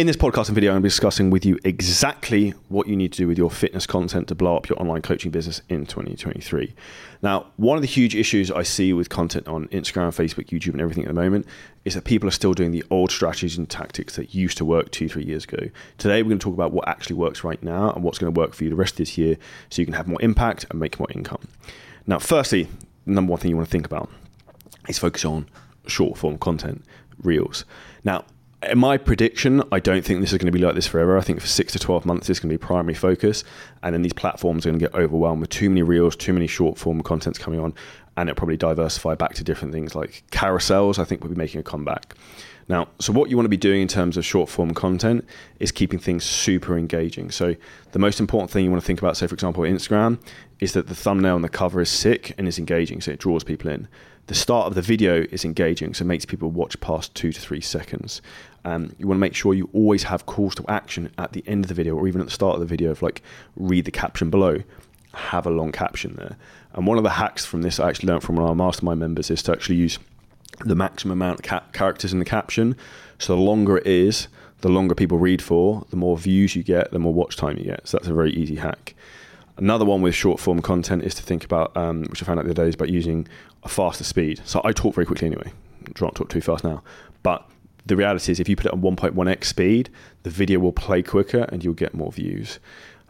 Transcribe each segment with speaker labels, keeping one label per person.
Speaker 1: In this podcast and video, I'm going to be discussing with you exactly what you need to do with your fitness content to blow up your online coaching business in 2023. Now, one of the huge issues I see with content on Instagram, Facebook, YouTube, and everything at the moment is that people are still doing the old strategies and tactics that used to work two, three years ago. Today, we're going to talk about what actually works right now and what's going to work for you the rest of this year so you can have more impact and make more income. Now, firstly, the number one thing you want to think about is focus on short form content, reels. Now, my prediction, I don't think this is going to be like this forever. I think for six to 12 months, it's going to be primary focus. And then these platforms are going to get overwhelmed with too many reels, too many short form contents coming on. And it'll probably diversify back to different things like carousels, I think we'll be making a comeback. Now, so what you want to be doing in terms of short form content is keeping things super engaging. So the most important thing you want to think about, say for example, Instagram, is that the thumbnail and the cover is sick and is engaging, so it draws people in. The start of the video is engaging, so it makes people watch past two to three seconds. Um, you want to make sure you always have calls to action at the end of the video or even at the start of the video of like read the caption below have a long caption there and one of the hacks from this i actually learned from one of our mastermind members is to actually use the maximum amount of ca- characters in the caption so the longer it is the longer people read for the more views you get the more watch time you get so that's a very easy hack Another one with short form content is to think about, um, which I found out the other day, is about using a faster speed. So I talk very quickly anyway. Don't talk too fast now. But the reality is if you put it on 1.1x speed, the video will play quicker and you'll get more views.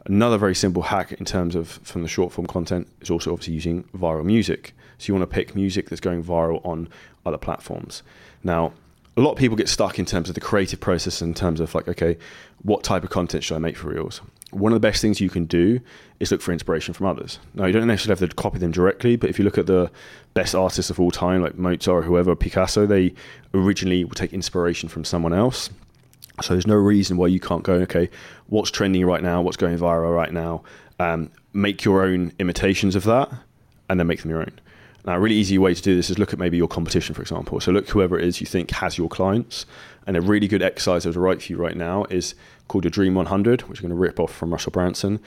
Speaker 1: Another very simple hack in terms of from the short form content is also obviously using viral music. So you want to pick music that's going viral on other platforms. Now, a lot of people get stuck in terms of the creative process in terms of like, okay, what type of content should I make for Reels? One of the best things you can do is look for inspiration from others. Now, you don't necessarily have to copy them directly, but if you look at the best artists of all time, like Mozart or whoever, Picasso, they originally will take inspiration from someone else. So there's no reason why you can't go, okay, what's trending right now? What's going viral right now? Um, make your own imitations of that and then make them your own. Now, a really easy way to do this is look at maybe your competition, for example. So look whoever it is you think has your clients. And a really good exercise that's right for you right now is called a Dream 100, which I'm going to rip off from Russell Brunson,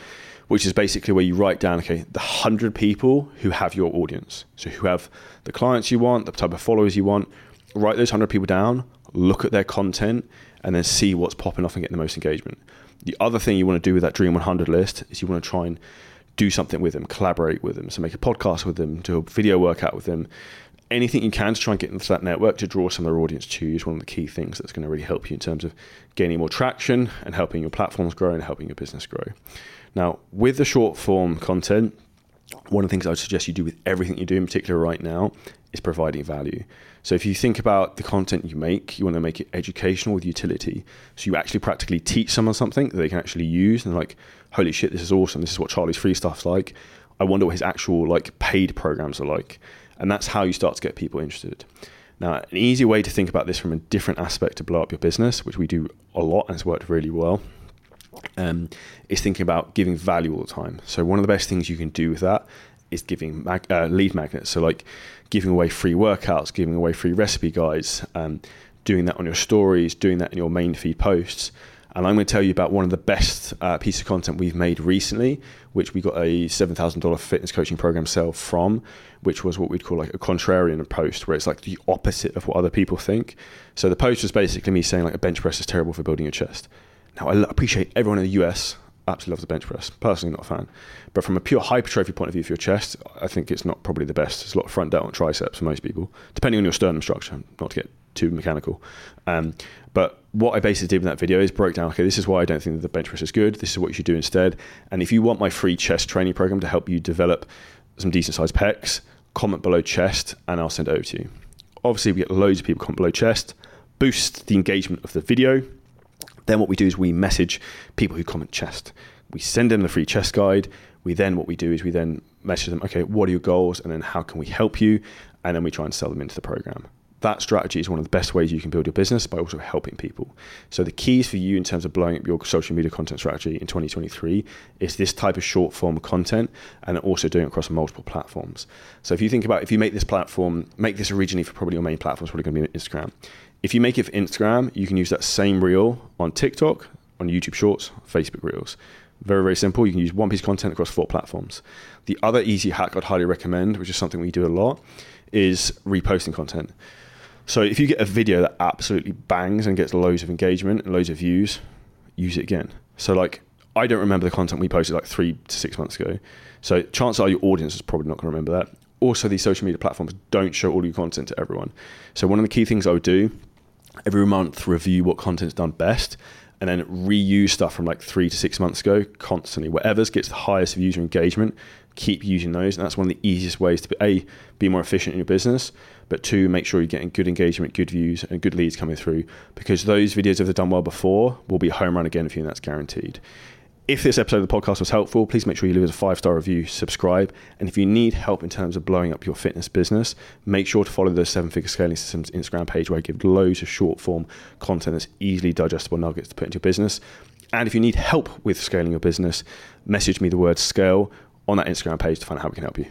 Speaker 1: which is basically where you write down, okay, the 100 people who have your audience. So who have the clients you want, the type of followers you want. Write those 100 people down, look at their content, and then see what's popping off and getting the most engagement. The other thing you want to do with that Dream 100 list is you want to try and do something with them, collaborate with them. So make a podcast with them, do a video workout with them. Anything you can to try and get into that network to draw some of their audience to you is one of the key things that's going to really help you in terms of gaining more traction and helping your platforms grow and helping your business grow. Now, with the short form content, one of the things I would suggest you do with everything you do, in particular right now, is providing value. So if you think about the content you make, you want to make it educational with utility. So you actually practically teach someone something that they can actually use and like, holy shit, this is awesome. This is what Charlie's free stuff's like. I wonder what his actual like paid programs are like. And that's how you start to get people interested. Now, an easy way to think about this from a different aspect to blow up your business, which we do a lot and it's worked really well, um, is thinking about giving value all the time. So one of the best things you can do with that is giving mag- uh, lead magnets. So like giving away free workouts, giving away free recipe guides, um, doing that on your stories, doing that in your main feed posts. And I'm going to tell you about one of the best uh, pieces of content we've made recently, which we got a $7,000 fitness coaching program sale from, which was what we'd call like a contrarian post, where it's like the opposite of what other people think. So the post was basically me saying like a bench press is terrible for building your chest. Now, I appreciate everyone in the US absolutely loves the bench press. Personally, not a fan. But from a pure hypertrophy point of view for your chest, I think it's not probably the best. There's a lot of front delt and triceps for most people, depending on your sternum structure, not to get too mechanical. Um, but what I basically did in that video is broke down, okay, this is why I don't think that the bench press is good. This is what you should do instead. And if you want my free chest training program to help you develop some decent sized pecs, comment below chest and I'll send it over to you. Obviously, we get loads of people comment below chest, boost the engagement of the video then what we do is we message people who comment chest. We send them the free chest guide. We then what we do is we then message them, okay, what are your goals, and then how can we help you, and then we try and sell them into the program. That strategy is one of the best ways you can build your business by also helping people. So the keys for you in terms of blowing up your social media content strategy in 2023 is this type of short form content and also doing it across multiple platforms. So if you think about if you make this platform, make this originally for probably your main platform, it's probably going to be Instagram. If you make it for Instagram, you can use that same reel on TikTok, on YouTube Shorts, Facebook Reels. Very, very simple. You can use one piece of content across four platforms. The other easy hack I'd highly recommend, which is something we do a lot, is reposting content. So if you get a video that absolutely bangs and gets loads of engagement and loads of views, use it again. So like I don't remember the content we posted like three to six months ago. So chances are your audience is probably not going to remember that. Also, these social media platforms don't show all your content to everyone. So one of the key things I would do every month review what content's done best and then reuse stuff from like three to six months ago constantly. Whatever gets the highest of user engagement, keep using those. And that's one of the easiest ways to be, A, be more efficient in your business, but two, make sure you're getting good engagement, good views, and good leads coming through because those videos, if they've done well before, will be home run again for you, and that's guaranteed. If this episode of the podcast was helpful, please make sure you leave us a five star review, subscribe. And if you need help in terms of blowing up your fitness business, make sure to follow the Seven Figure Scaling Systems Instagram page where I give loads of short form content that's easily digestible nuggets to put into your business. And if you need help with scaling your business, message me the word scale on that Instagram page to find out how we can help you.